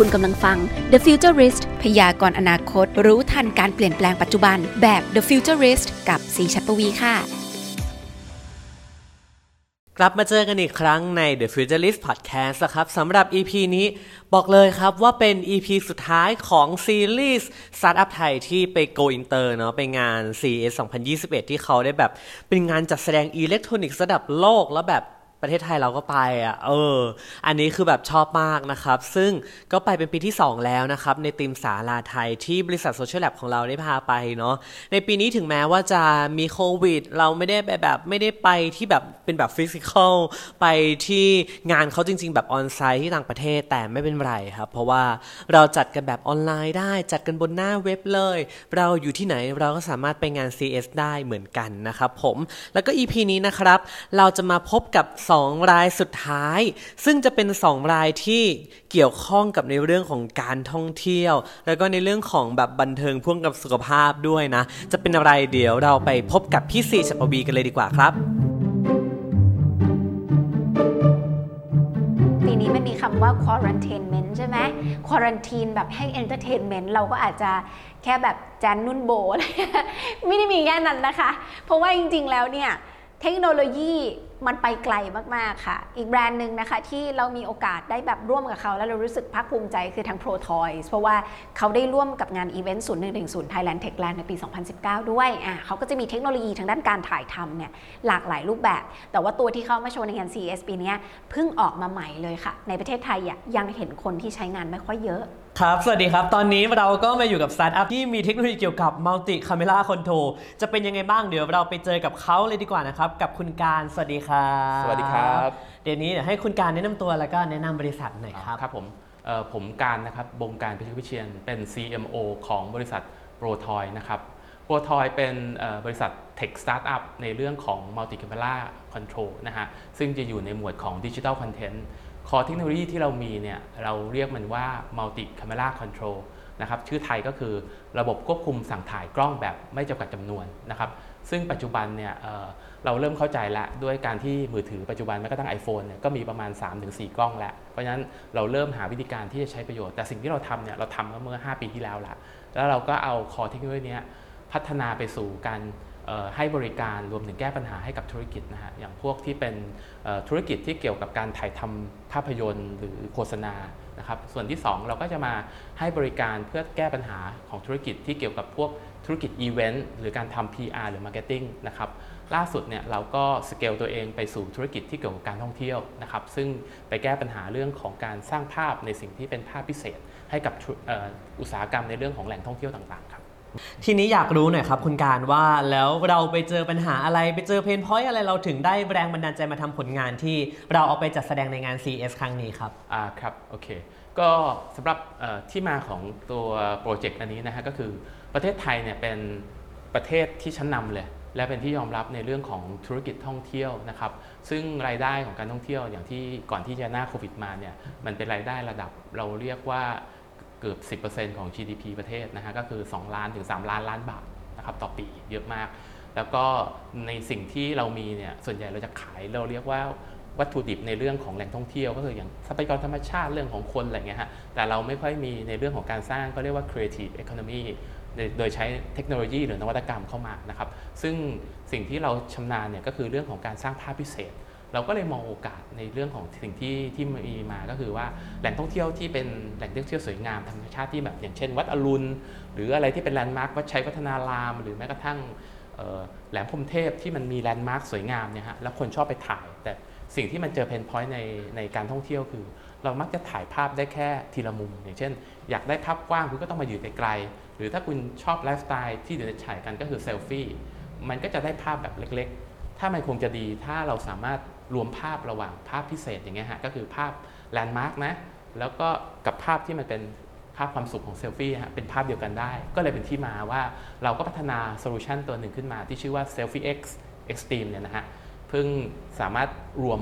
คุณกำลังฟัง The Futurist พยากรณ์อนาคต รู้ทันการเปลี่ยนแปลงปัจจุบัน แบบ The Futurist กับสีชัดปวีค่ะ กลับมาเจอกันอีกครั้งใน The Futurist Podcast นะครับสำหรับ EP นี้บอกเลยครับว่าเป็น EP สุดท้ายของซีรีส์ Startup ไทยที่ไป Go Inter เนาะไปงาน CES 2021 ที่เขาได้แบบ เป็นงานจัดแสดงอิเล็กทรอนิกส์ระดับโลกแล้วแบบ ประเทศไทยเราก็ไปอะ เออ อันนี้คือแบบชอบมากนะครับ ซึ่งก็ไปเป็นปีที่ 2 แล้วนะครับ ในทีมสาลาไทยที่บริษัทโซเชียลแลบของเราได้พาไปเนาะ ในปีนี้ถึงแม้ว่าจะมีโควิด เราไม่ได้ไปแบบไม่ได้ไปที่แบบเป็นแบบฟิสิกอลไปที่งานเขาจริง ๆ แบบออนไซต์ที่ต่างประเทศแต่ไม่เป็นไรครับ เพราะว่าเราจัดกันแบบออนไลน์ได้จัดกันบนหน้าเว็บเลย เราอยู่ที่ไหนเราก็สามารถไปงาน CS ได้เหมือนกันนะครับผม แล้วก็ EP นี้นะครับ เราจะมาพบกับ2รายสุดท้าย ซึ่งจะเป็น2รายที่เกี่ยวข้องกับในเรื่องของการท่องเที่ยว แล้วก็ในเรื่องของแบบบันเทิงพ่วงกับสุขภาพด้วยนะ จะเป็นอะไรเดี๋ยวเราไปพบกับพี่สีชัปวีกันเลยดีกว่าครับปีนี้มันมีคำว่า quarantinement ใช่ไหม quarantine แบบให้ entertainment เราก็อาจจะแค่แบบแจนนุ่นโบอะไรไม่ได้มีแค่นั้นนะคะ เพราะว่าจริงๆแล้วเนี่ย เทคโนโลยีมันไปไกลมาก ๆ ค่ะ อีกแบรนด์หนึ่งนะคะ ที่เรามีโอกาสได้แบบร่วมกับเขา แล้วเรารู้สึกภาคภูมิใจคือทาง Pro Toys เพราะว่าเขาได้ร่วมกับงานอีเวนต์0110 Thailand Techland ในปี 2019 ด้วยอะเขาก็จะมีเทคโนโลยีทางด้านการถ่ายทำเนี่ยหลากหลายรูปแบบ แต่ว่าตัวที่เขามาโชว์ในงาน CES ปีเนี้ยเพิ่งออกมาใหม่เลยค่ะ ในประเทศไทยอะยังเห็นคนที่ใช้งานไม่ค่อยเยอะครับ สวัสดีครับ ตอนนี้เราก็มาอยู่กับสตาร์ทอัพที่มีเทคโนโลยีเกี่ยวกับ Multi Camera Control จะเป็นยังไงบ้างเดี๋ยวเราไปเจอกับเขาเลยดีกว่านะครับ กับคุณการ สวัสดีครับสวัสดีครับ เดี๋ยวนี้เดี๋ยวให้คุณการแนะนำตัวแล้วก็แนะนำบริษัทหน่อยครับครับผมเอ่อผมการนะครับบงการพิชิตวิเชียนเป็น CMO ของบริษัทโปรทอยนะครับโปรทอยเป็นเอ่อบริษัท Tech Startup ในเรื่องของ Multi Camera Control นะฮะซึ่งจะอยู่ในหมวดของ Digital Content คอเทคโนโลยีที่เรามีเนี่ยเราเรียกมันว่า Multi Camera Control นะครับชื่อไทยก็คือระบบควบคุมสั่งถ่ายกล้องแบบไม่จำกัดจำนวนนะครับซึ่งปัจจุบันเนี่ย เราเริ่มเข้าใจล้วด้วยการที่มือถือปัจจุบันแม้กระทั่ง iPhone เนี่ยก็มีประมาณ 3-4 กล้องแล้ว เพราะฉะนั้นเราเริ่มหาวิธีการที่จะใช้ประโยชน์แต่สิ่งที่เราทำเนี่ยเราทำเมื่อ 5 ปีที่แล้วละแล้วเราก็เอาคอเทคโนโลยีนี้พัฒนาไปสู่การให้บริการรวมถึงแก้ปัญหาให้กับธุรกิจนะฮะอย่างพวกที่เป็นธุรกิจที่เกี่ยวกับการถ่ายทำภาพยนตร์ หรือโฆษณานะครับส่วนที่ 2 เราก็จะมาให้บริการเพื่อแก้ปัญหาของธุรกิจที่เกี่ยวกับพวกธุรกิจอีเวนต์หรือการทำ PR หรือ Marketing นะครับ ล่าสุดเนี่ยเราก็สเกลตัวเองไปสู่ธุรกิจที่เกี่ยวกับการท่องเที่ยวนะครับซึ่งไปแก้ปัญหาเรื่องของการสร้างภาพในสิ่งที่เป็นภาพพิเศษ ให้กับธุเอ่ออุตสาหกรรมในเรื่องของแหล่งท่องเที่ยวต่างๆครับทีนี้อยากรู้หน่อยครับคุณการว่าแล้วเราไปเจอปัญหาอะไรไปเจอ pain point อะไรเราถึงได้แรงบันดาลใจมาทำผลงานที่เราเอาไปจัดแสดงในงาน CES ครั้งนี้ครับอ่าครับโอเคก็สำหรับเอ่อที่มาของตัวโปรเจกต์อันนี้นะฮะก็คือประเทศไทยเนี่ยเป็นประเทศที่ชั้นนำเลย และเป็นที่ยอมรับในเรื่องของธุรกิจท่องเที่ยวนะครับ ซึ่งรายได้ของการท่องเที่ยวอย่างที่ก่อนที่จะหน้าโควิดมาเนี่ยมันเป็นรายได้ระดับเราเรียกว่าเกือบ 10%ของ GDP ประเทศนะฮะก็คือ 2 ล้านถึง 3 ล้านล้านบาทนะครับต่อปีเยอะมาก แล้วก็ในสิ่งที่เรามีเนี่ยส่วนใหญ่เราจะขายเราเรียกว่าวัตถุดิบในเรื่องของแหล่งท่องเที่ยว ก็คืออย่างทรัพยากรธรรมชาติเรื่องของคนอะไรเงี้ยฮะแต่เราไม่ค่อยมีในเรื่องของการสร้างก็เรียกว่า creative economy โดยใช้เทคโนโลยีหรือนวัตกรรมเข้ามานะครับ ซึ่งสิ่งที่เราชำนาญเนี่ยก็คือเรื่องของการสร้างภาพพิเศษ เราก็เลยมองโอกาสในเรื่องของสิ่งที่ที่มีมาก็คือว่าแหล่งท่องเที่ยวที่เป็นแหล่งท่องเที่ยวสวยงามธรรมชาติที่แบบอย่างเช่น วัดอรุณหรืออะไรที่เป็น landmark วัดชัยวัฒนาราม หรือแม้กระทั่งแหลมพรหมเทพที่มันมี landmark สวยงามเนี่ยฮะแล้วคนชอบไปถ่าย แต่สิ่งที่มันเจอ pain point ในในการท่องเที่ยวคือ เรามักจะถ่ายภาพได้แค่ทีละมุม อย่างเช่น อยากได้ภาพกว้างคุณก็ต้องมาอยู่ไกลๆ หรือถ้าคุณชอบไลฟ์สไตล์ที่เดี๋ยวจะถ่ายกันก็คือเซลฟี่มันก็จะได้ภาพแบบเล็กๆ ถ้ามันคงจะดีถ้าเราสามารถรวมภาพระหว่างภาพพิเศษอย่างเงี้ยฮะก็คือภาพ landmark นะแล้วก็กับภาพที่มันเป็นภาพความสุขของเซลฟี่ฮะเป็นภาพเดียวกันได้ ก็เลยเป็นที่มาว่าเราก็พัฒนาโซลูชันตัวหนึ่งขึ้นมาที่ชื่อว่า Selfie X Extreme เนี่ยนะฮะซึ่งสามารถรวม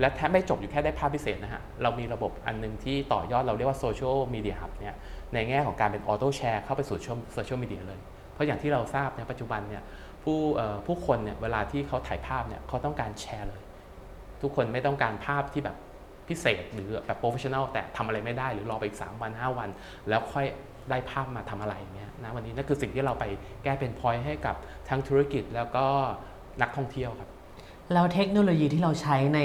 และแต่ไม่จบอยู่แค่ได้ภาพพิเศษนะฮะ เรามีระบบอันหนึงที่ต่อยอดเราเรียกว่า social media hub เนี่ย ในแง่ของการเป็น auto share เข้าไปสู่โซเชียลมีเดียเลย เพราะอย่างที่เราทราบในปัจจุบันเนี่ยผู้เอ่อผู้คนเนี่ยเวลาที่เขาถ่ายภาพเนี่ยเขาต้องการแชร์เลย ทุกคนไม่ต้องการภาพที่แบบพิเศษหรือแบบ professional แต่ทำอะไรไม่ได้หรือรอไปอีก 3 วัน 5 วัน แล้วค่อยได้ภาพมาทำอะไรอย่างเงี้ยนะวันนี้นั่นคือสิ่งที่เราไปแก้ pain point ให้กับทั้งธุรกิจแล้วก็นักท่องเที่ยวครับแล้วเทคโนโลยีที่เราใช้ใน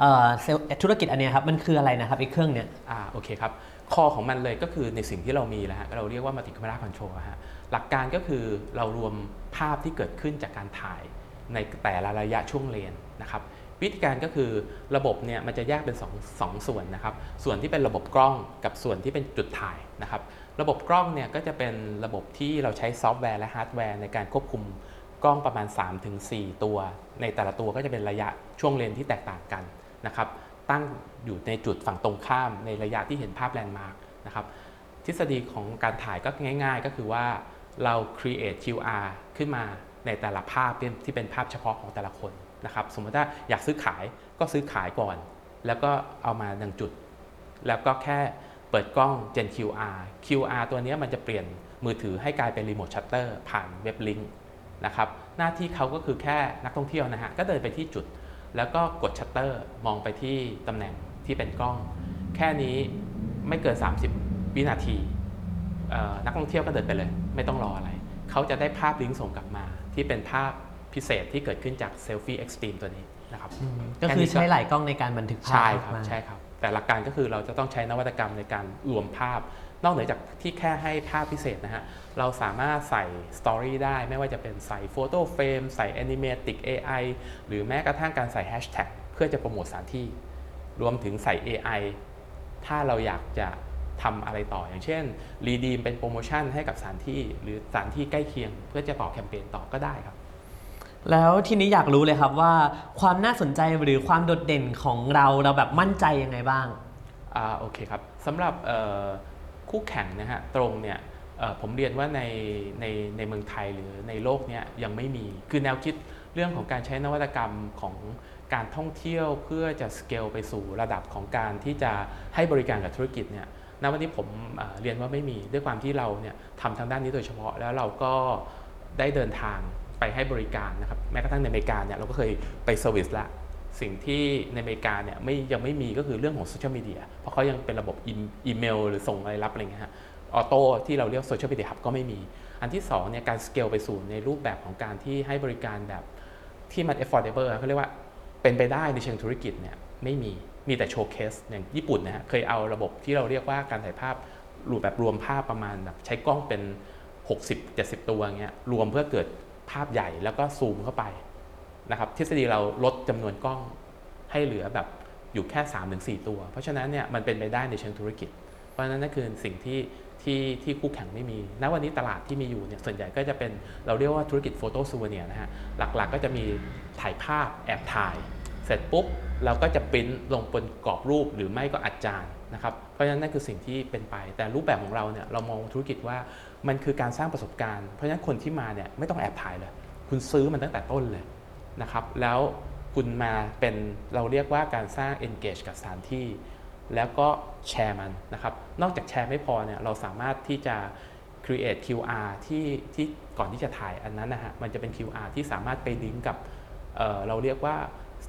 เอ่อเซลล์ธุรกิจอันเนี้ยครับมันคืออะไรนะครับไอ้เครื่องเนี้ยอ่าโอเคครับ core ของมันเลยก็คือในสิ่งที่เรามีแล้วฮะเราเรียกว่า multi camera control ฮะหลักการก็คือเรารวมภาพที่เกิดขึ้นจากการถ่ายในแต่ละระยะช่วงเลนส์นะครับวิธีการก็คือระบบเนี่ยมันจะแยกเป็น2งสองส่วนนะครับส่วนที่เป็นระบบกล้องกับส่วนที่เป็นจุดถ่ายนะครับระบบกล้องเนี่ยก็จะเป็นระบบที่เราใช้ซอฟต์แวร์และฮาร์ดแวร์ในการควบคุมกล้องประมาณ 3-4 ตัว ในแต่ละตัวก็จะเป็นระยะช่วงเลนส์ที่แตกต่างกันนะครับ ตั้งอยู่ในจุดฝั่งตรงข้ามในระยะที่เห็นภาพแลนด์มาร์กนะครับทฤษฎีของการถ่ายก็ง่าย ๆ ก็คือว่าเรา create QR ขึ้นมาในแต่ละภาพที่เป็นภาพเฉพาะของแต่ละคนนะครับสมมติถ้าอยากซื้อขายก็ซื้อขายก่อน แล้วก็เอามาหนึ่งจุด แล้วก็แค่เปิดกล้อง Gen QR QR ตัวนี้มันจะเปลี่ยนมือถือให้กลายเป็น remote shutter ผ่าน web link นะครับหน้าที่เขาก็คือแค่นักท่องเที่ยวนะฮะก็เดินไปที่จุด แล้วก็กดชัตเตอร์มองไปที่ตำแหน่งที่เป็นกล้อง แค่นี้ไม่เกิน 30 วินาทีเอ่อนักท่องเที่ยวก็เดินไปเลย ไม่ต้องรออะไร เขาจะได้ภาพลิงก์ส่งกลับมา ที่เป็นภาพพิเศษที่เกิดขึ้นจาก Selfie Xtreme ตัวนี้นะครับก็คือใช้หลายกล้องในการบันทึกภาพใช่ครับมาใช่ครับ แต่หลักการก็คือเราจะต้องใช้นวัตกรรมในการรวมภาพ นอกเหนือจากที่แค่ให้ภาพพิเศษนะฮะ เราสามารถใส่ story ได้ ไม่ว่าจะเป็นใส่ photo frame ใส่ animatic AI หรือแม้กระทั่งการใส่แฮชแท็กเพื่อจะโปรโมทสถานที่ รวมถึงใส่ AI ถ้าเราอยากจะทำอะไรต่ออย่างเช่นรีดีมเป็นโปรโมชั่นให้กับสถานที่ หรือสถานที่ใกล้เคียง เพื่อจะต่อแคมเปญต่อก็ได้ครับ แล้วทีนี้อยากรู้เลยครับว่าความน่าสนใจหรือความโดดเด่นของเราเราแบบมั่นใจยังไงบ้างอ่าโอเคครับสำหรับเอ่อ คู่แข่งนะฮะตรงเนี่ยผมเรียนว่าในในในเมืองไทยหรือในโลกเนี่ยยังไม่มี คือแนวคิดเรื่องของการใช้นวัตกรรมของการท่องเที่ยวเพื่อจะสเกลไปสู่ระดับของการที่จะให้บริการกับธุรกิจเนี่ยณวันนี้ผมเอ่อเรียนว่าไม่มีด้วยความที่เราเนี่ยทำทางด้านนี้โดยเฉพาะแล้วเราก็ได้เดินทางไปให้บริการนะครับแม้กระทั่งในอเมริกาเนี่ยเราก็เคยไป service ละ สิ่งที่ในอเมริกาเนี่ยไม่ยังไม่มีก็คือเรื่องของโซเชียลมีเดียเพราะเขายังเป็นระบบอีเมล หรือส่งอะไรรับอะไรเงี้ยฮะauto ที่เราเรียก social media hub ก็ไม่มี อันที่2เนี่ยการสเกลไปสู่ในรูปแบบของการที่ให้บริการแบบที่มัน affordable เขาเรียกว่าเป็นไปได้ในเชิงธุรกิจเนี่ยไม่มีมีแต่ showcase อย่างญี่ปุ่นนะฮะเคยเอาระบบที่เราเรียกว่าการถ่ายภาพรูปแบบรวมภาพประมาณแบบใช้กล้องเป็น 60-70 ตัวเงี้ยรวมเพื่อเกิดภาพใหญ่แล้วก็ซูมเข้าไป นะครับทฤษฎีเราลดจำนวนกล้องให้เหลือแบบอยู่แค่ 3-4 ตัว เพราะฉะนั้นเนี่ยมันเป็นไปได้ในเชิงธุรกิจ เพราะฉะนั้นนั่นคือสิ่งที่ที่ที่คู่แข่งไม่มี ณ วันนี้ตลาดที่มีอยู่เนี่ยส่วนใหญ่ก็จะเป็นเราเรียกว่าธุรกิจโฟโต้ซูเวเนียนะฮะ หลักๆก็จะมีถ่ายภาพแอบถ่าย เสร็จปุ๊บ เราก็จะปริ้นลงบนกรอบรูปหรือไม่ก็อัดจานนะครับ เพราะฉะนั้นนั่นคือสิ่งที่เป็นไป แต่รูปแบบของเราเนี่ยเรามองธุรกิจว่ามันคือการสร้างประสบการณ์ เพราะฉะนั้นคนที่มาเนี่ยไม่ต้องแอบถ่ายเลย คุณซื้อมันตั้งแต่ต้นเลย นะครับแล้วคุณมาเป็นเราเรียกว่าการสร้าง engage กับสถานที่ แล้วก็แชร์มันนะครับนอกจากแชร์ไม่พอเนี่ยเราสามารถที่จะ create QR ที่ที่ก่อนที่จะถ่ายอันนั้นนะฮะมันจะเป็น QR ที่สามารถไปลิงก์กับเเราเรียกว่า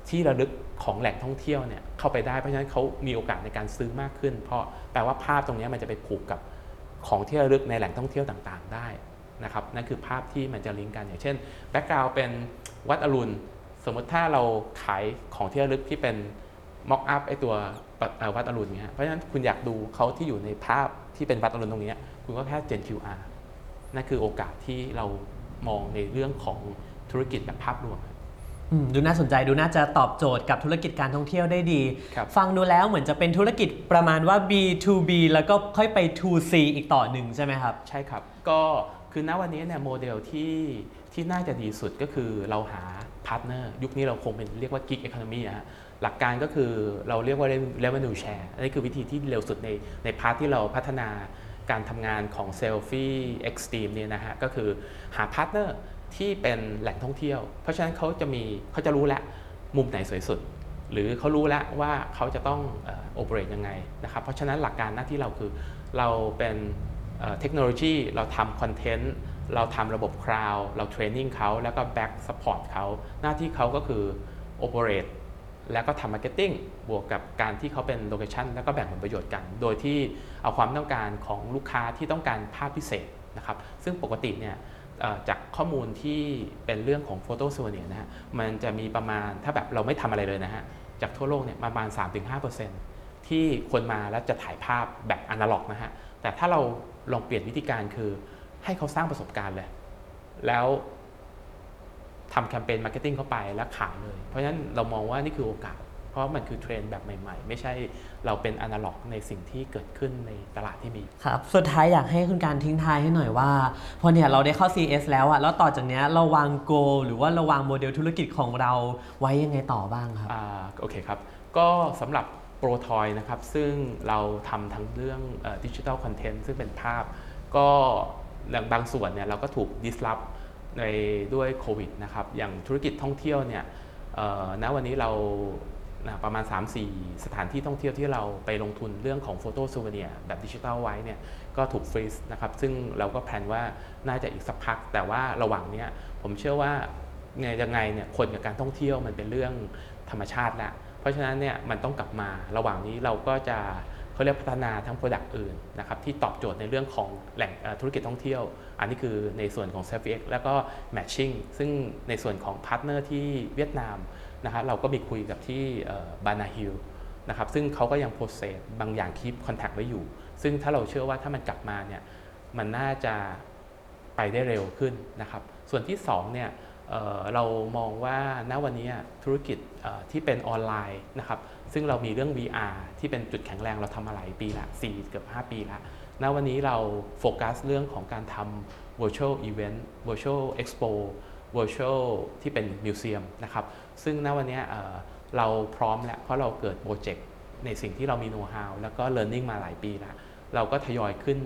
ที่ระลึกของแหล่งท่องเที่ยวเนี่ยเข้าไปได้เพราะฉะนั้นเขามีโอกาสในการซื้อมากขึ้น เพราะแปลว่าภาพตรงนี้มันจะไปผูกกับของที่ระลึกในแหล่งท่องเที่ยวต่างๆ ได้ นะครับนั่นคือภาพที่มันจะลิงก์กันอย่างเช่นแบ็กกราวเป็นวัดอรุณ สมมติถ้าเราขายของที่ระลึกที่เป็นม็อกอัพไอตัวเอ่อวัดอรุณเนี่ยเพราะฉะนั้นคุณอยากดูเขาที่อยู่ในภาพที่เป็นวัดอรุณตรงเนี้ยคุณก็แค่เจน QR นั่นคือโอกาสที่เรามองในเรื่องของธุรกิจแบบภาพรวมอืมดูน่าสนใจดูน่าจะตอบโจทย์กับธุรกิจการท่องเที่ยวได้ดีครับฟังดูแล้วเหมือนจะเป็นธุรกิจประมาณว่า B2B แล้วก็ค่อยไป 2C อีกต่อหนึ่งใช่ไหมครับ ใช่ครับ ก็ คือณวันนี้เนี่ยโมเดลที่ที่น่าจะดีสุดก็คือเราหาพาร์ทเนอร์ยุคนี้เราคงเป็นเรียกว่า Gig Economy อะฮะหลักการก็คือเราเรียกว่า Revenue Share อันนี้คือวิธีที่เร็วสุดในใน part ที่เราพัฒนาการทำงานของ Selfie Extreme เนี่ยนะฮะก็คือหาพาร์ทเนอร์ที่เป็นแหล่งท่องเที่ยว เพราะฉะนั้นเขาจะมีเขาจะรู้แล้วมุมไหนสวยสุด หรือเขารู้แล้วว่าเขาจะต้อง operate ยังไงนะครับเพราะฉะนั้นหลักการหน้าที่เราคือเราเป็น เทคโนโลยีเราทำคอนเทนต์เราทำระบบคลาวด์เรา training เขาแล้วก็ back support เขาหน้าที่เขาก็คือ operate แล้วก็ทำ marketing บวกกับการที่เขาเป็น location แล้วก็แบ่งผลประโยชน์กัน โดยที่เอาความต้องการของลูกค้าที่ต้องการภาพพิเศษนะครับซึ่งปกติเนี่ยจากข้อมูลที่เป็นเรื่องของโฟโต้ o วเนียนะฮะมันจะมีประมาณถ้าแบบเราไม่ทำอะไรเลยนะฮะจากทั่วโลกเนี่ยประมาณ 3-5%ที่คนมาแล้วจะถ่ายภาพแบบอนาล็อกนะฮะแต่ถ้าเรา ลองเปลี่ยนวิธีการคือ ให้เขาสร้างประสบการณ์เลย แล้วทำแคมเปญ marketing เข้าไปแล้วขายเลย เพราะฉะนั้นเรามองว่านี่คือโอกาส เพราะมันคือเทรนด์แบบใหม่ ๆ ไม่ใช่เราเป็นอนาล็อกในสิ่งที่เกิดขึ้นในตลาดที่มี ครับ สุดท้ายอยากให้คุณการทิ้งท้ายให้หน่อยว่า พอเนี่ยเราได้เข้า CES แล้วอะแล้วต่อจากเนี้ยเราวาง goal หรือว่าเราวางโมเดลธุรกิจของเราไว้ยังไงต่อบ้างครับ อ่า โอเคครับ ก็สำหรับ โปรทอยนะครับ ซึ่งเราทำทั้งเรื่อง digital content ซึ่งเป็นภาพ ก็บางส่วนเนี่ยเราก็ถูก disrupt ในด้วยโควิดนะครับ อย่างธุรกิจท่องเที่ยวเนี่ยณวันนี้เรานะประมาณ 3-4 สถานที่ท่องเที่ยวที่เราไปลงทุนเรื่องของ photo souvenir แบบดิจิทัลไว้เนี่ยก็ถูก freeze นะครับ ซึ่งเราก็ plan ว่าน่าจะอีกสักพัก แต่ว่าระหว่างเนี้ยผมเชื่อว่าไงยังไงเนี่ยคนกับการท่องเที่ยวมันเป็นเรื่องธรรมชาติละ เพราะฉะนั้นเนี่ยมันต้องกลับมาระหว่างนี้เราก็จะเขาเรียกพัฒนาทั้ง Product อื่นนะครับที่ตอบโจทย์ในเรื่องของแหล่งธุรกิจท่องเที่ยว อันนี้คือในส่วนของ s e l f x แล้วก็ Matching ซึ่งในส่วนของพาร์ทเนอร์ที่เวียดนามนะครับเราก็มีคุยกับที่บานาฮิลล์นะครับซึ่งเขาก็ยังโปรเซสบางอย่างคีปคอนแทคไว้อยู่ ซึ่งถ้าเราเชื่อว่าถ้ามันกลับมาเนี่ยมันน่าจะไปได้เร็วขึ้นนะครับส่วนที่2เนี่ยเเรามองว่าณวันนี้ธุรกิจ ที่เป็นออนไลน์นะครับซึ่งเรามีเรื่อง VR ที่เป็นจุดแข็งแรงเราทำมาหลายปีละ4เกือบ5 ปีละณวันนี้เราโฟกัสเรื่องของการทำ virtual event virtual expo virtual ที่เป็นมิวเซียมนะครับซึ่งณวันนี้เราพร้อมแล้ว เพราะเราเกิดโปรเจกต์ในสิ่งที่เรามีโน้ตฮาวแล้วก็ learning มาหลายปีแล้วเราก็ทยอยขึ้น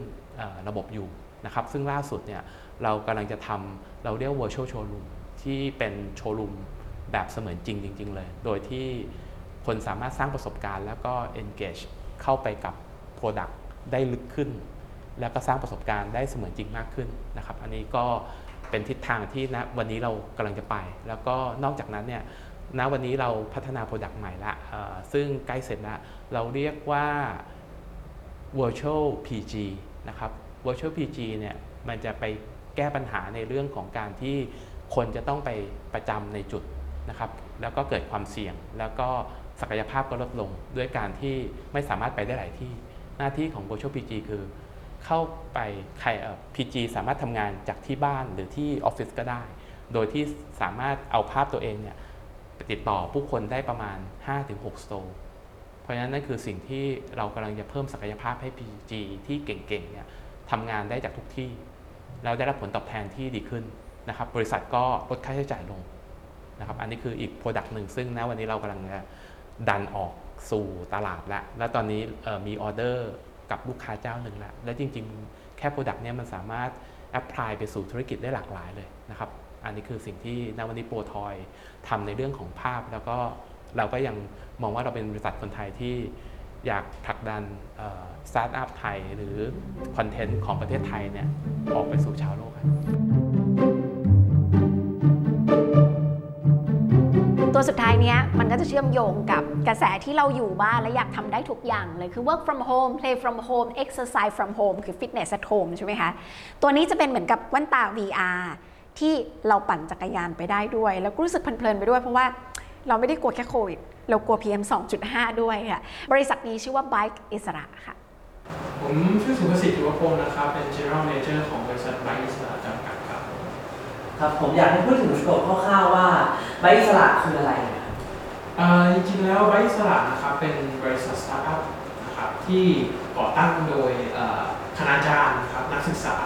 ระบบอยู่นะครับซึ่งล่าสุดเนี่ยเรากำลังจะทำเราเรียก virtual showroom ที่เป็นโชว์รูม แบบเสมือนจริงจริง ๆ เลย โดยที่คนสามารถสร้างประสบการณ์ แล้วก็ engage เข้าไปกับ Product ได้ลึกขึ้น แล้วก็สร้างประสบการณ์ได้เสมือนจริงมากขึ้นนะครับ อันนี้ก็เป็นทิศทางที่ณวันนี้เรากำลังจะไป แล้วก็นอกจากนั้นเนี่ยณวันนี้เราพัฒนา Product ใหม่ละซึ่งใกล้เสร็จล้วเราเรียกว่า virtual PG นะครับ virtual PG เนี่ยมันจะไปแก้ปัญหาในเรื่องของการที่คนจะต้องไปประจำในจุด นะครับแล้วก็เกิดความเสี่ยง แล้วก็ศักยภาพก็ลดลง ด้วยการที่ไม่สามารถไปได้หลายที่ หน้าที่ของ virtual PG คือ เข้าไปใครเอ่อ PG สามารถทำงานจากที่บ้านหรือที่ออฟฟิศก็ได้ โดยที่สามารถเอาภาพตัวเองเนี่ยไปติดต่อผู้คนได้ประมาณ 5-6สโตรเพราะฉะนั้นนั่นคือสิ่งที่เรากำลังจะเพิ่มศักยภาพให้ PG ที่เก่งๆเนี่ยทำงานได้จากทุกที่ แล้วได้รับผลตอบแทนที่ดีขึ้นนะครับบริษัทก็ลดค่าใช้จ่ายลง นะครับอันนี้คืออีก Product หนึ่งซึ่งณวันนี้เรากำลังจะดันออกสู่ตลาดแล้ว และตอนนี้มีออเดอร์กับลูกค้าเจ้าหนึ่งแล้ว และจริงๆ แค่ Product เนี่ยมันสามารถ apply ไปสู่ธุรกิจได้หลากหลายเลยนะครับ อันนี้คือสิ่งที่ณวันนี้โปรทอยทำในเรื่องของภาพ แล้วก็เราก็ยังมองว่าเราเป็นบริษัทคนไทยที่อยากผลักดันสตาร์ทอัพไทยหรือคอนเทนต์ของประเทศไทยเนี่ยออกไปสู่ชาวโลกครับ ตัวสุดท้ายเนี้ยมันก็จะเชื่อมโยงกับกระแสที่เราอยู่บ้านและอยากทำได้ทุกอย่างเลย คือ work from home play from home exercise from home คือ fitness at home ใช่ไหมคะ ตัวนี้จะเป็นเหมือนกับแว่นตา VR ที่เราปั่นจักรยานไปได้ด้วย แล้วก็รู้สึกเพลินๆไปด้วยเพราะว่าเราไม่ได้กลัวแค่โควิด เรากลัว PM 2.5 ด้วยค่ะ บริษัทนี้ชื่อว่า Bike อิสระค่ะ ผมชื่อสุภสิทธิ์ธิวพงศ์นะครับ เป็น General Manager ของบริษัทไบอิสระจำกัด ครับผมอยากให้พูดถึง scope คร่าวๆว่าใบอิสระคืออะไรนะครับเอ่อจริงๆแล้วไบอิสระนะครับเป็นบริษัทสตาร์ทอัพนะครับที่ก่อตั้งโดยเอ่อคณาจารย์นะครับนักศึกษา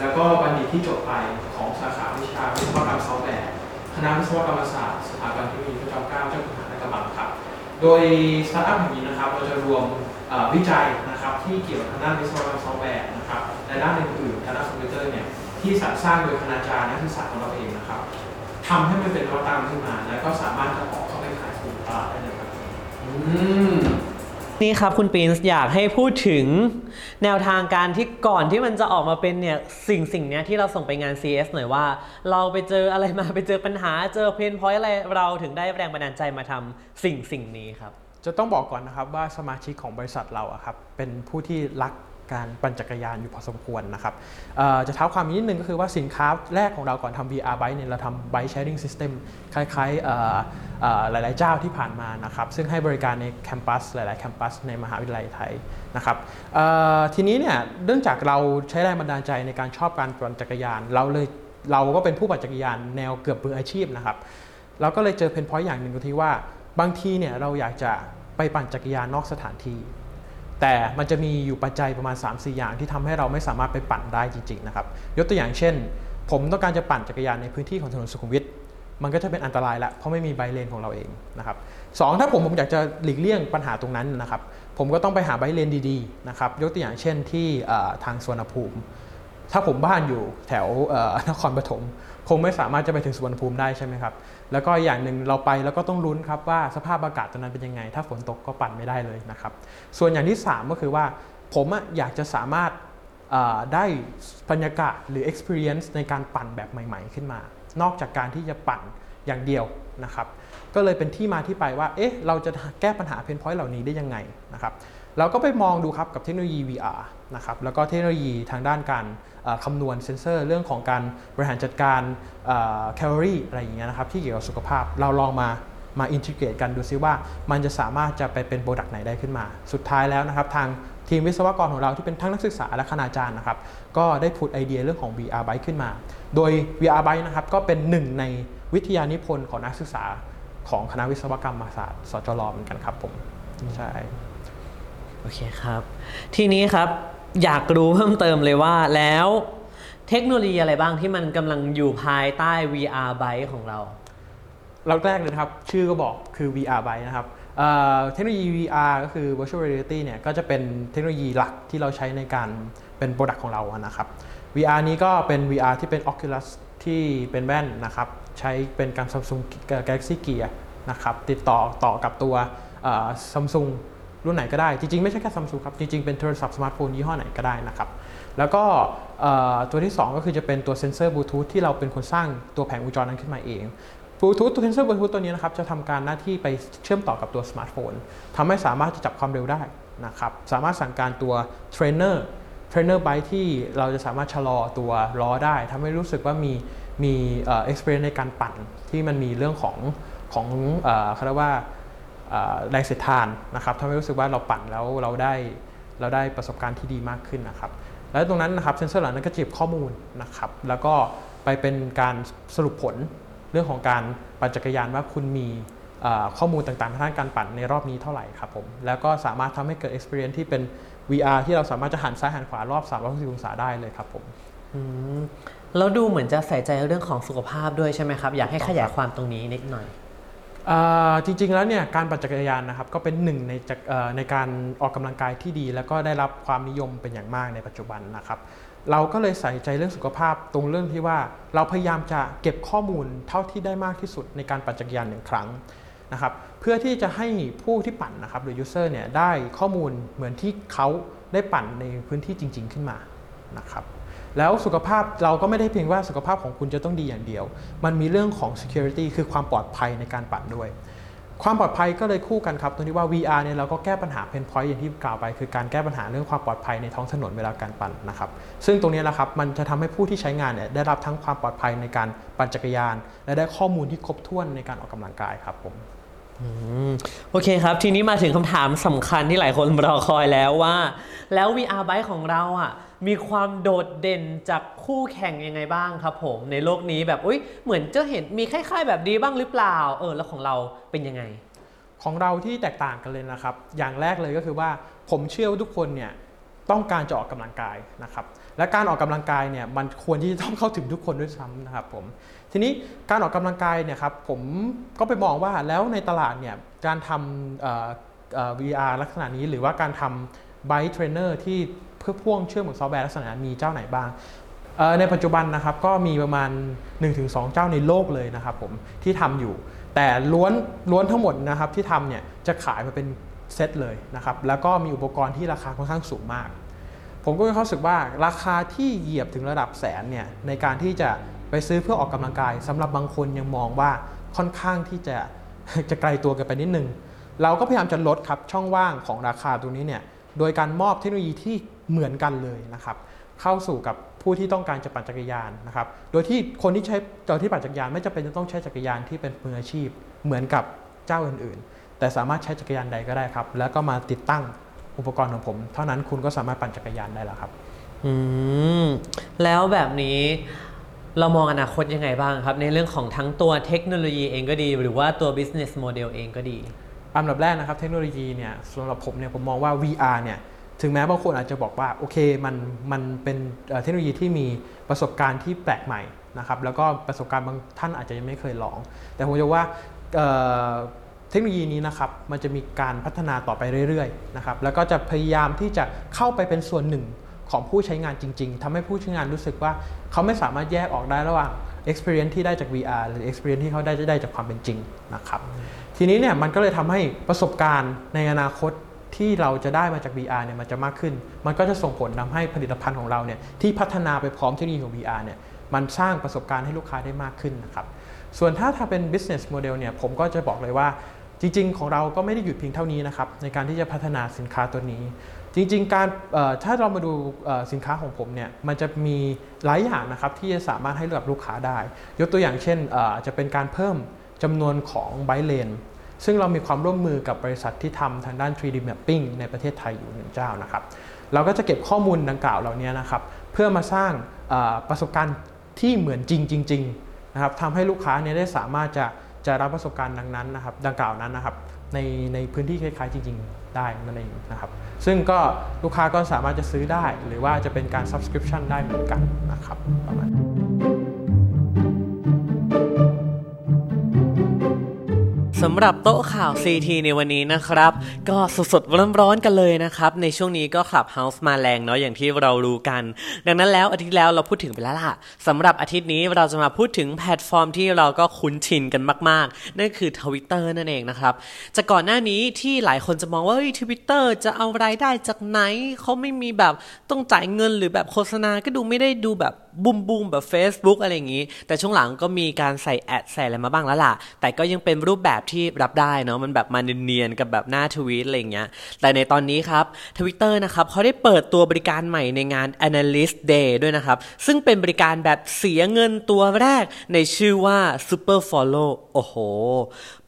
แล้วก็บัณฑิตที่จบไปของสาขาวิชาวิศวกรรมซอฟต์แวร์คณะวิศวกรรมศาสตร์สถาบันเทคโนโลยีพระจอมเกล้าเจ้าคุณทหารลาดกระบังครับ โดยสตาร์ทอัพแห่งนี้นะครับเราจะรวมเอ่อวิจัยนะครับที่เกี่ยวกับทางด้านวิศวกรรมซอฟต์แวร์นะครับและด้านอื่นๆทางด้านคอมพิวเตอร์เนี่ย ที่สรรสร้างโดยคณาจารย์นักศึกษาของเราเองนะครับทำให้มันเป็นนวัตกรรมขึ้นมา แล้วก็สามารถจะออกเข้าไปขายสู่ตลาดได้เลยครับอืมนี่ครับคุณปีนส์อยากให้พูดถึงแนวทางการที่ก่อนที่มันจะออกมาเป็นเนี่ยสิ่งสิ่งเนี้ยที่เราส่งไปงาน CS หน่อยว่า เราไปเจออะไรมาไปเจอปัญหาเจอเพนพอยต์อะไรเราถึงได้แรงบันดาลใจมาทำสิ่งสิ่งนี้ครับ จะต้องบอกก่อนนะครับว่าสมาชิกของบริษัทเราอะครับเป็นผู้ที่รัก การปั่นจักรยานอยู่พอสมควรนะครับจะเท้าความนิดนึงก็คือว่าสินค้าแรกของเราก่อนทำ VR Bike เนี่ยเราทำ Bike Sharing System คล้ายๆหลาย ๆ เจ้าที่ผ่านมานะครับซึ่งให้บริการในแคมปัสหลาย ๆ แคมปัสในมหาวิทยาลัยไทยนะครับทีนี้เนี่ยเนื่องจากเราใช้แรงบันดาลใจในการชอบการปั่นจักรยาน เราเลยเราก็เป็นผู้ปั่นจักรยานแนวเกือบมืออาชีพนะครับเราก็เลยเจอเพนพอยต์อย่างหนึ่งก็ที่ว่าบางทีเนี่ยเราอยากจะไปปั่นจักรยานนอกสถานที่ แต่มันจะมีอยู่ปัจจัยประมาณ 3-4 อย่างที่ทำให้เราไม่สามารถไปปั่นได้จริงๆนะครับยกตัวอย่างเช่น ผมต้องการจะปั่นจักรยานในพื้นที่ของถนนสุขุมวิทมันก็จะเป็นอันตรายละเพราะไม่มีไบเลนของเราเองนะครับสองถ้าผมผมอยากจะหลีกเลี่ยงปัญหาตรงนั้นนะครับผมก็ต้องไปหาไบเลนดีๆนะครับยกตัวอย่างเช่นที่ทางสวนภูมิ ถ้าผมบ้านอยู่แถวนครปฐมคงไม่สามารถจะไปถึงสุวรรณภูมิได้ใช่ไหมครับ แล้วก็อย่างหนึ่งเราไปแล้วก็ต้องลุ้นครับว่าสภาพอากาศตอนนั้นเป็นยังไง ถ้าฝนตกก็ปั่นไม่ได้เลยนะครับส่วนอย่างที่ 3 ก็คือว่าผมอยากจะสามารถได้บรรยากาศหรือ experience ในการปั่นแบบใหม่ ๆ ขึ้นมา นอกจากการที่จะปั่นอย่างเดียวนะครับก็เลยเป็นที่มาที่ไปว่าเอ๊ะเราจะแก้ปัญหาเพนพอยต์เหล่านี้ได้ยังไงนะครับเราก็ไปมองดูครับกับเทคโนโลยี VR นะครับแล้วก็เทคโนโลยีทางด้านการ คำนวณเซนเซอร์เรื่องของการบริหารจัดการแคลอรี่อะไรอย่างเงี้ยนะครับที่เกี่ยวกับสุขภาพเราลองมามา integrate กันดูซิว่ามันจะสามารถจะไปเป็น product ไหนได้ขึ้นมา สุดท้ายแล้วนะครับ ทางทีมวิศวกรของเราที่เป็นทั้งนักศึกษาและคณาจารย์นะครับ ก็ได้ผุดไอเดียเรื่องของ VR Bike ขึ้นมา โดย VR Bike นะครับก็เป็นหนึ่งในวิทยานิพนธ์ของนักศึกษาของคณะวิศวกรรมศาสตร์สจรเหมือนกันครับผม ใช่ โอเคครับ ทีนี้ครับ อยากรู้เพิ่มเติมเลยว่าแล้วเทคโนโลยีอะไรบ้างที่มันกำลังอยู่ภายใต้ VR Bike ของเรา เราแรกเลยนะครับ ชื่อก็บอกคือ VR Bike นะครับเทคโนโลยี VR ก็คือ Virtual Reality เนี่ยก็จะเป็นเทคโนโลยีหลักที่เราใช้ในการเป็น product ของเราอะนะครับ VR นี้ก็เป็น VR ที่เป็น Oculus ที่เป็นแว่นนะครับ ใช้เป็นการ Samsung Galaxy Gear นะครับติดต่อต่อกับตัวซัมซุง รุ่นไหนก็ได้ จริงๆ ไม่ใช่แค่ซัมซุงครับ จริงๆ เป็นโทรศัพท์สมาร์ทโฟนยี่ห้อไหนก็ได้นะครับ แล้วก็ตัวที่ 2 ก็คือจะเป็นตัวเซนเซอร์บลูทูธที่เราเป็นคนสร้างตัวแผงวงจรนั้นขึ้นมาเองบลูทูธตัวเซนเซอร์บลูทูธตัวนี้นะครับจะทำการหน้าที่ไปเชื่อมต่อกับตัวสมาร์ทโฟนทำให้สามารถจะจับความเร็วได้นะครับสามารถสั่งการตัว trainer trainer bike ที่เราจะสามารถชะลอตัวล้อได้ทำให้รู้สึกว่ามีมีเอ่อ experience ในการปั่นที่มันมีเรื่องของของเอ่อเขาเรียกว่า แรงเสียดทานนะครับทำให้รู้สึกว่าเราปั่นแล้วเราได้เราได้ประสบการณ์ที่ดีมากขึ้นนะครับ แล้วตรงนั้นนะครับเซนเซอร์เหล่านั้นก็เก็บข้อมูลนะครับ แล้วก็ไปเป็นการสรุปผลเรื่องของการปั่นจักรยานว่าคุณมีข้อมูลต่างๆทางด้านการปั่นในรอบนี้เท่าไหร่ครับผม แล้วก็สามารถทำให้เกิด experience ที่เป็น VR ที่เราสามารถจะหันซ้ายหันขวารอบ360องศาได้เลยครับผมแล้วดูเหมือนจะใส่ใจเรื่องของสุขภาพด้วยใช่ไหมครับ อยากให้ขยายความตรงนี้นิดหน่อย จริงๆแล้วเนี่ยการปั่นจักรยานนะครับก็เป็นหนึ่งในในการออกกำลังกายที่ดี แล้วก็ได้รับความนิยมเป็นอย่างมากในปัจจุบันนะครับ เราก็เลยใส่ใจเรื่องสุขภาพตรงเรื่องที่ว่าเราพยายามจะเก็บข้อมูลเท่าที่ได้มากที่สุดในการปั่นจักรยานหนึ่งครั้งนะครับเพื่อที่จะให้ผู้ที่ปั่นนะครับหรือยูเซอร์เนี่ยได้ข้อมูลเหมือนที่เขาได้ปั่นในพื้นที่จริง ๆ ขึ้นมานะครับ แล้วสุขภาพเราก็ไม่ได้เพียงว่าสุขภาพของคุณจะต้องดีอย่างเดียว มันมีเรื่องของ security คือความปลอดภัยในการปั่นด้วย ความปลอดภัยก็เลยคู่กันครับ ตรงที่ว่า VR เนี่ยเราก็แก้ปัญหาเพนพอยต์อย่างที่กล่าวไป คือการแก้ปัญหาเรื่องความปลอดภัยในท้องถนนเวลาการปั่นนะครับ ซึ่งตรงนี้แหละครับมันจะทำให้ผู้ที่ใช้งานเนี่ยได้รับทั้งความปลอดภัยในการปั่นจักรยาน และได้ข้อมูลที่ครบถ้วนในการออกกำลังกายครับผมอืมโอเคครับ ทีนี้มาถึงคำถามสำคัญที่หลายคนรอคอยแล้วว่า แล้ว VR Bike ของเราอะ มีความโดดเด่นจากคู่แข่งยังไงบ้างครับผมในโลกนี้แบบอุ้ยเหมือนจะเห็นมีคล้ายๆ แบบดีบ้างหรือเปล่า เออแล้วของเราเป็นยังไง ของเราที่แตกต่างกันเลยนะครับ อย่างแรกเลยก็คือว่าผมเชื่อว่าทุกคนเนี่ยต้องการจะออกกำลังกายนะครับ และการออกกำลังกายเนี่ยมันควรที่จะต้องเข้าถึงทุกคนด้วยซ้ำนะครับผมทีนี้การออกกำลังกายเนี่ยครับผมก็ไปมองว่าแล้วในตลาดเนี่ยการทำ VR ลักษณะนี้หรือว่าการทำ Bike Trainer ที่ พ่วงเชื่อมกับซอฟต์แวร์ลักษณะมีเจ้าไหนบ้างในปัจจุบันนะครับก็มีประมาณ 1-2 เจ้าในโลกเลยนะครับผมที่ทำอยู่ แต่ล้วนล้วนทั้งหมดนะครับที่ทำเนี่ยจะขายมาเป็นเซตเลยนะครับแล้วก็มีอุปกรณ์ที่ราคาค่อนข้างสูงมาก ผมก็มีความรู้สึกว่าราคาที่เหยียบถึงระดับแสนเนี่ยในการที่จะไปซื้อเพื่อออกกำลังกายสำหรับบางคนยังมองว่าค่อนข้างที่จะจะไกลตัวกันไปนิดนึง เราก็พยายามจะลดครับช่องว่างของราคาตรงนี้เนี่ยโดยการมอบเทคโนโลยีที่ เหมือนกันเลยนะครับเข้าสู่กับผู้ที่ต้องการจะปั่นจักรยานนะครับ โดยที่คนที่ใช้ตัวที่ปั่นจักรยานไม่จำเป็นจะต้องใช้จักรยานที่เป็นมืออาชีพเหมือนกับเจ้าอื่นๆ แต่สามารถใช้จักรยานใดก็ได้ครับ แล้วก็มาติดตั้งอุปกรณ์ของผม เท่านั้นคุณก็สามารถปั่นจักรยานได้แล้วครับอืมแล้วแบบนี้เรามองอนาคตยังไงบ้างครับ ในเรื่องของทั้งตัวเทคโนโลยีเองก็ดี หรือว่าตัว business model เองก็ดีอันดับแรกนะครับเทคโนโลยีเนี่ยสำหรับผมเนี่ยผมมองว่า VR เนี่ย ถึงแม้บางคนอาจจะบอกว่าโอเคมันมันเป็นเทคโนโลยีที่มีประสบการณ์ที่แปลกใหม่นะครับแล้วก็ประสบการณ์บางท่านอาจจะยังไม่เคยลอง แต่ผมจะว่าเเทคโนโลยีนี้นะครับมันจะมีการพัฒนาต่อไปเรื่อยๆนะครับแล้วก็จะพยายามที่จะเข้าไปเป็นส่วนหนึ่งของผู้ใช้งานจริง ๆทำให้ผู้ใช้งานรู้สึกว่าเขาไม่สามารถแยกออกได้ระหว่าง experience ที่ได้จาก VR หรือ experience ที่เขาได้จะได้จากความเป็นจริงนะครับทีนี้เนี่ยมันก็เลยทำให้ประสบการณ์ในอนาคต ที่เราจะได้มาจาก VR เนี่ยมันจะมากขึ้น มันก็จะส่งผลทำให้ผลิตภัณฑ์ของเราเนี่ยที่พัฒนาไปพร้อมเทคโนโลยีของ VR เนี่ยมันสร้างประสบการณ์ให้ลูกค้าได้มากขึ้นนะครับ ส่วนถ้าถ้าเป็น business model เนี่ยผมก็จะบอกเลยว่าจริง ๆ ของเราก็ไม่ได้หยุดเพียงเท่านี้นะครับในการที่จะพัฒนาสินค้าตัวนี้ จริง ๆ การถ้าเรามาดูสินค้าของผมเนี่ยมันจะมีหลายอย่างนะครับที่จะสามารถให้เลือกลูกค้าได้ ยกตัวอย่างเช่นอ่อจะเป็นการเพิ่มจำนวนของไบเลน ซึ่งเรามีความร่วมมือกับบริษัทที่ทำทางด้าน 3D mapping ในประเทศไทยอยู่หนึ่งเจ้านะครับ เราก็จะเก็บข้อมูลดังกล่าวเหล่านี้นะครับ เพื่อมาสร้างประสบการณ์ที่เหมือนจริงจริงๆนะครับทำให้ลูกค้าเนี่ยได้สามารถจะจะรับประสบการณ์ดังนั้นนะครับ ดังกล่าวนั้นนะครับในในพื้นที่คล้ายๆจริง ๆ ได้นั่นเองนะครับ ซึ่งก็ลูกค้าก็สามารถจะซื้อได้ หรือว่าจะเป็นการ subscription ได้เหมือนกันนะครับประมาณ สำหรับโต๊ะข่าว CT ในวันนี้นะครับ ก็สดๆร้อนๆกันเลยนะครับ ในช่วงนี้ก็ Clubhouse มาแรงเนาะอย่างที่เรารู้กัน ดังนั้นแล้วอาทิตย์แล้วเราพูดถึงไปแล้วล่ะสำหรับอาทิตย์นี้เราจะมาพูดถึงแพลตฟอร์มที่เราก็คุ้นชินกันมากๆ นั่นคือ Twitter นั่นเองนะครับจากก่อนหน้านี้ที่หลายคนจะมองว่าทวิตเตอร์จะเอารายได้จากไหนเขาไม่มีแบบต้องจ่ายเงินหรือแบบโฆษณาก็ดูไม่ได้ดูแบบบูมบูมแบบ Facebook อะไรอย่างนี้ แต่ช่วงหลังก็มีการใส่ ad ใส่อะไรมาบ้างแล้วล่ะ แต่ก็ยังเป็นรูปแบบที่รับได้เนาะมันแบบมาเนียนๆกับแบบหน้าทวีตอะไรอย่างเงี้ยแต่ในตอนนี้ครับ Twitter นะครับเขาได้เปิดตัวบริการใหม่ในงาน Analyst Day ด้วยนะครับ ซึ่งเป็นบริการแบบเสียเงินตัวแรกในชื่อว่า Super Follow โอ้โห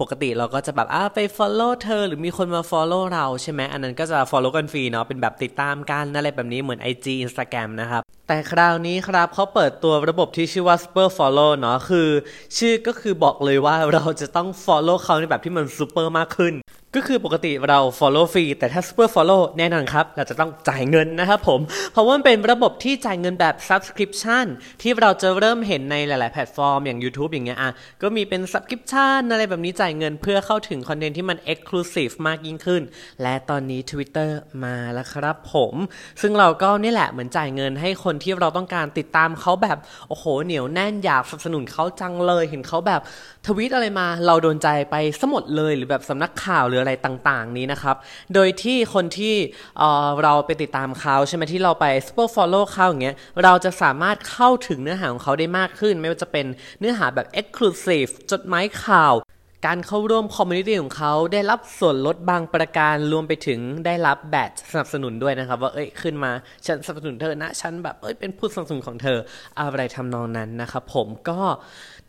ปกติเราก็จะแบบอ่าไป follow เธอ หรือมีคนมา follow เราใช่ไหมอันนั้นก็จะ follow กันฟรีเนาะเป็นแบบติดตามกันอะไรแบบนี้เหมือน IG Instagram นะครับแต่คราวนี้ครับเขาเปิดตัวระบบที่ชื่อว่า Super Follow เนาะคือ ชื่อก็คือบอกเลยว่าเราจะต้อง follow เขาในแบบที่มัน super มากขึ้น ก็คือปกติเรา follow ฟรีแต่ถ้า super follow แน่นอนครับ เราจะต้องจ่ายเงินนะครับผม เพราะว่ามันเป็นระบบที่จ่ายเงินแบบ subscription ที่เราจะเริ่มเห็นในหลาย ๆ แพลตฟอร์มอย่าง YouTube อย่างเงี้ยอะก็มีเป็น subscription อะไรแบบนี้จ่ายเงินเพื่อเข้าถึงคอนเทนต์ที่มัน exclusive มากยิ่งขึ้น และตอนนี้ Twitter มาแล้วครับผม ซึ่งเราก็นี่แหละเหมือนจ่ายเงินให้คนที่เราต้องการติดตามเขาแบบโอ้โหเหนียวแน่นอยากสนับสนุนเขาจังเลย เห็นเขาแบบทวีตอะไรมา เราโดนใจไปหมดเลยหรือแบบสำนักข่าวหรืออะไรต่างๆ นี้นะครับ โดยที่คนที่เออเราไปติดตามเขาใช่ไหมที่เราไป super follow เขาอย่างเงี้ยเราจะสามารถเข้าถึงเนื้อหาของเขาได้มากขึ้น ไม่ว่าจะเป็นเนื้อหาแบบ exclusive จดหมายข่าวการเข้าร่วม community ของเขาได้รับส่วนลดบางประการรวมไปถึงได้รับ badge สนับสนุนด้วยนะครับ ว่าเอ้ยขึ้นมาฉันสนับสนุนเธอนะฉันแบบเอ้ยเป็นผู้สนับสนุนของเธออะไรทำนองนั้นนะครับผมก็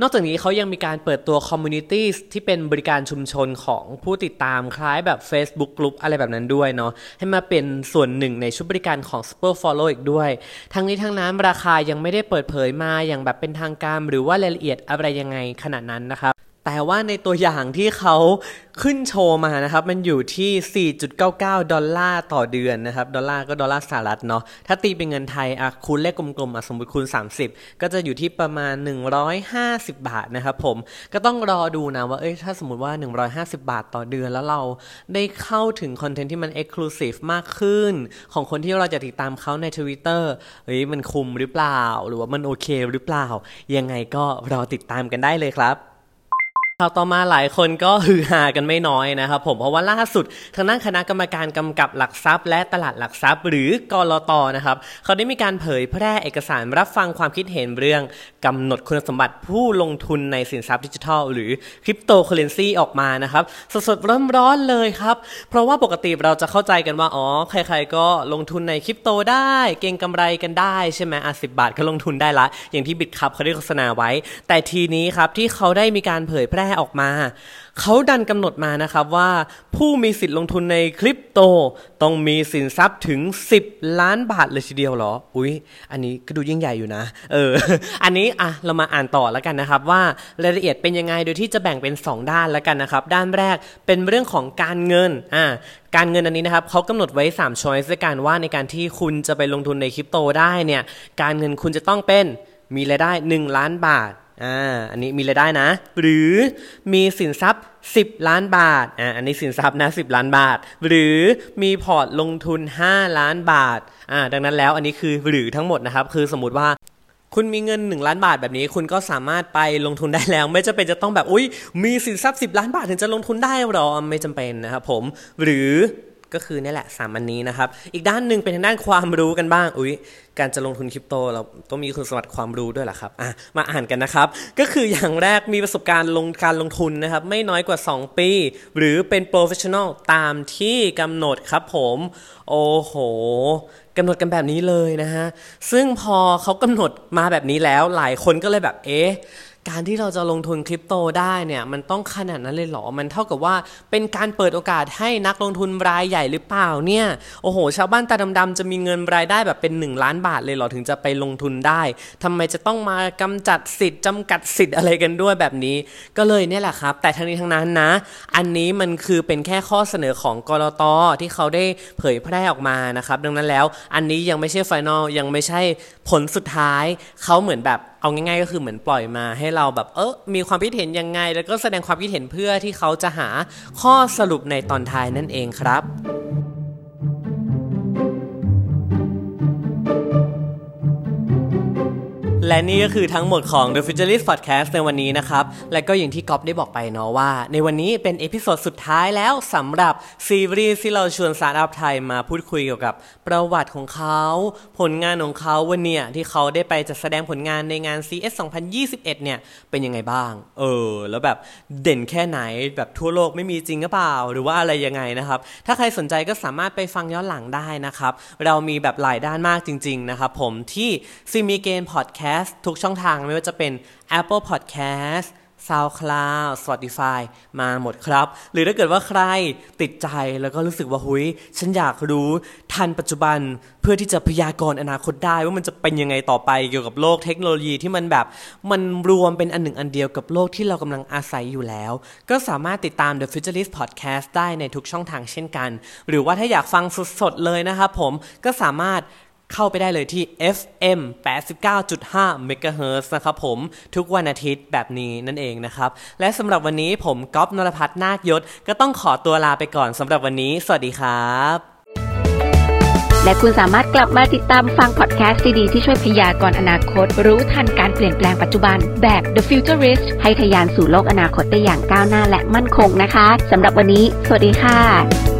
นอกจากนี้เขายังมีการเปิดตัว community ที่เป็นบริการชุมชนของผู้ติดตามคล้ายแบบ Facebook Group อะไรแบบนั้นด้วยเนาะให้มาเป็นส่วนหนึ่งในชุดบริการของ Super Follow อีกด้วย ทั้งนี้ทั้งนั้นราคายังไม่ได้เปิดเผยมาอย่างแบบเป็นทางการ หรือว่ารายละเอียดอะไรยังไงขนาดนั้นนะครับ แต่ว่าในตัวอย่างที่เขาขึ้นโชว์มานะครับ มันอยู่ที่ 4.99 ดอลลาร์ต่อเดือนนะครับ ดอลลาร์ก็ดอลลาร์สหรัฐเนาะ ถ้าตีเป็นเงินไทยอะคูณเลขกลมๆอะสมมติคูณ 30 ก็จะอยู่ที่ประมาณ 150 บาทนะครับผม ก็ต้องรอดูนะว่า เอ้ย ถ้าสมมติว่า 150 บาทต่อเดือนแล้วเราได้เข้าถึงคอนเทนต์ที่มัน Exclusive มากขึ้น ของคนที่เราจะติดตามเขาใน Twitter เฮ้ย มันคุมหรือเปล่า หรือว่ามันโอเคหรือเปล่า ยังไงก็รอติดตามกันได้เลยครับ ข่าวต่อมาหลายคนก็ฮือฮากันไม่น้อยนะครับผมเพราะว่าล่าสุดทางด้านคณะกรรมการกำกับหลักทรัพย์ และตลาดหลักทรัพย์ หรือกรอตนะครับเขาได้มีการเผยแพร่เอกสารรับฟังความคิดเห็นเรื่องกำหนดคุณสมบัติผู้ลงทุนในสินทรัพย์ดิจิทัล หรือคริปโตเคอเรนซีออกมานะครับสดๆร้อนๆเลยครับ เพราะว่าปกติเราจะเข้าใจกันว่าอ๋อใครๆก็ลงทุนในคริปโตได้เก่งกำไรกันได้ใช่ไหมอะสิบาทก็ลงทุนได้ละ อย่างที่บิตคับเขาได้โฆษณาไว้ แต่ทีนี้ครับที่เขาได้มีการเผยแพร่ออกมา เขาดันกำหนดมานะครับว่าผู้มีสิทธิ์ลงทุนในคริปโต ต้องมีสินทรัพย์ถึง 10 ล้านบาทเลยทีเดียวเหรอ อุ้ยอันนี้ก็ดูยิ่งใหญ่อยู่นะ เออ อันนี้อะเรามาอ่านต่อแล้วกันนะครับว่ารายละเอียดเป็นยังไงโดยที่จะแบ่งเป็น 2 ด้านแล้วกันนะครับ ด้านแรกเป็นเรื่องของการเงินอ่าการเงินอันนี้นะครับเขากำหนดไว้3 choice ด้วยกันว่าในการที่คุณจะไปลงทุนในคริปโตได้เนี่ยการเงินคุณจะต้องเป็นมีรายได้ 1 ล้านบาท อ่าอันนี้มีรายได้นะ หรือมีสินทรัพย์ 10 ล้านบาทอ่าอันนี้สินทรัพย์นะ10 ล้านบาท หรือมีพอร์ตลงทุน 5 ล้านบาทอ่าดังนั้นแล้วอันนี้คือหรือทั้งหมดนะครับ คือสมมติว่าคุณมีเงิน 1 ล้านบาทแบบนี้ คุณก็สามารถไปลงทุนได้แล้ว ไม่จำเป็นจะต้องแบบอุ้ยมีสินทรัพย์ 10 ล้านบาทถึงจะลงทุนได้หรอไม่จำเป็นนะครับผม หรือ ก็คือนี่แหละสามอันนี้นะครับ อีกด้านหนึ่งเป็นทางด้านความรู้กันบ้าง อุ้ยการจะลงทุนคริปโต เราต้องมีคุณสมบัติความรู้ด้วยแหละครับอะมาอ่านกันนะครับ ก็คืออย่างแรกมีประสบการณ์ลงการลงทุนนะครับ ไม่น้อยกว่า 2 ปี หรือเป็น professional ตามที่กำหนดครับผม โอ้โหกำหนดกันแบบนี้เลยนะฮะซึ่งพอเขากำหนดมาแบบนี้แล้วหลายคนก็เลยแบบเอ๊ะ การที่เราจะลงทุนคริปโตได้เนี่ยมันต้องขนาดนั้นเลยเหรอ มันเท่ากับว่าเป็นการเปิดโอกาสให้นักลงทุนรายใหญ่หรือเปล่าเนี่ย โอ้โห ชาวบ้านตาดำๆจะมีเงินรายได้แบบเป็น 1 ล้านบาทเลยเหรอถึงจะไปลงทุนได้ทำไมจะต้องมากำจัดสิทธิ์จำกัดสิทธิ์อะไรกันด้วยแบบนี้ ก็เลยเนี่ยแหละครับ แต่ทั้งนี้ทั้งนั้นนะ อันนี้มันคือเป็นแค่ข้อเสนอของกรตที่เขาได้เผยแพร่ออกมานะครับ ดังนั้นแล้ว อันนี้ยังไม่ใช่ไฟนอลยังไม่ใช่ผลสุดท้ายเขาเหมือนแบบ เอาง่ายๆก็คือเหมือนปล่อยมาให้เราแบบเออมีความคิดเห็นยังไง แล้วก็แสดงความคิดเห็นเพื่อที่เขาจะหาข้อสรุปในตอนท้ายนั่นเองครับ และนี่ก็คือทั้งหมดของ The Futurist Podcast ในวันนี้นะครับ และก็อย่างที่ก๊อฟได้บอกไปเนาะว่า ในวันนี้เป็น episode สุดท้ายแล้วสำหรับซีรีส์ที่เราชวนสตาร์ทอัพไทยมาพูดคุยเกี่ยวกับประวัติของเขา ผลงานของเขาวันเนี้ยที่เขาได้ไปจัดแสดงผลงานในงาน CES 2021 เนี่ย เป็นยังไงบ้าง เออ แล้วแบบเด่นแค่ไหนแบบทั่วโลกไม่มีจริงหรือเปล่า หรือว่าอะไรยังไงนะครับ ถ้าใครสนใจก็สามารถไปฟังย้อนหลังได้นะครับ เรามีแบบหลายด้านมากจริง ๆ นะครับผมที่ซีมีเกนพอดแคสต์ทุกช่องทางไม่ว่าจะเป็น Apple Podcast SoundCloud Spotify มาหมดครับ หรือถ้าเกิดว่าใครติดใจแล้วก็รู้สึกว่าหุยฉันอยากรู้ทันปัจจุบันเพื่อที่จะพยากรณ์อนาคตได้ว่ามันจะเป็นยังไงต่อไปเกี่ยวกับโลกเทคโนโลยีที่มันแบบมันรวมเป็นอันหนึ่งอันเดียวกับโลกที่เรากำลังอาศัยอยู่แล้ว ก็สามารถติดตาม The Futurist Podcast ได้ในทุกช่องทางเช่นกัน หรือว่าถ้าอยากฟังสดๆเลยนะครับผมก็สามารถ เข้าไปได้เลยที่ FM 89.5 MHz นะครับผมทุกวันอาทิตย์แบบนี้นั่นเองนะครับ และสำหรับวันนี้ผมก๊อฟนรพัฒน์นาคยศ ก็ต้องขอตัวลาไปก่อนสำหรับวันนี้ สวัสดีครับ และคุณสามารถกลับมาติดตามฟังพอดแคสต์ดีๆที่ช่วยพยากรณ์อนาคต รู้ทันการเปลี่ยนแปลงปัจจุบันแบบ The Futurist ให้ทะยานสู่โลกอนาคตได้อย่างก้าวหน้าและมั่นคงนะคะสำหรับวันนี้ สวัสดีค่ะ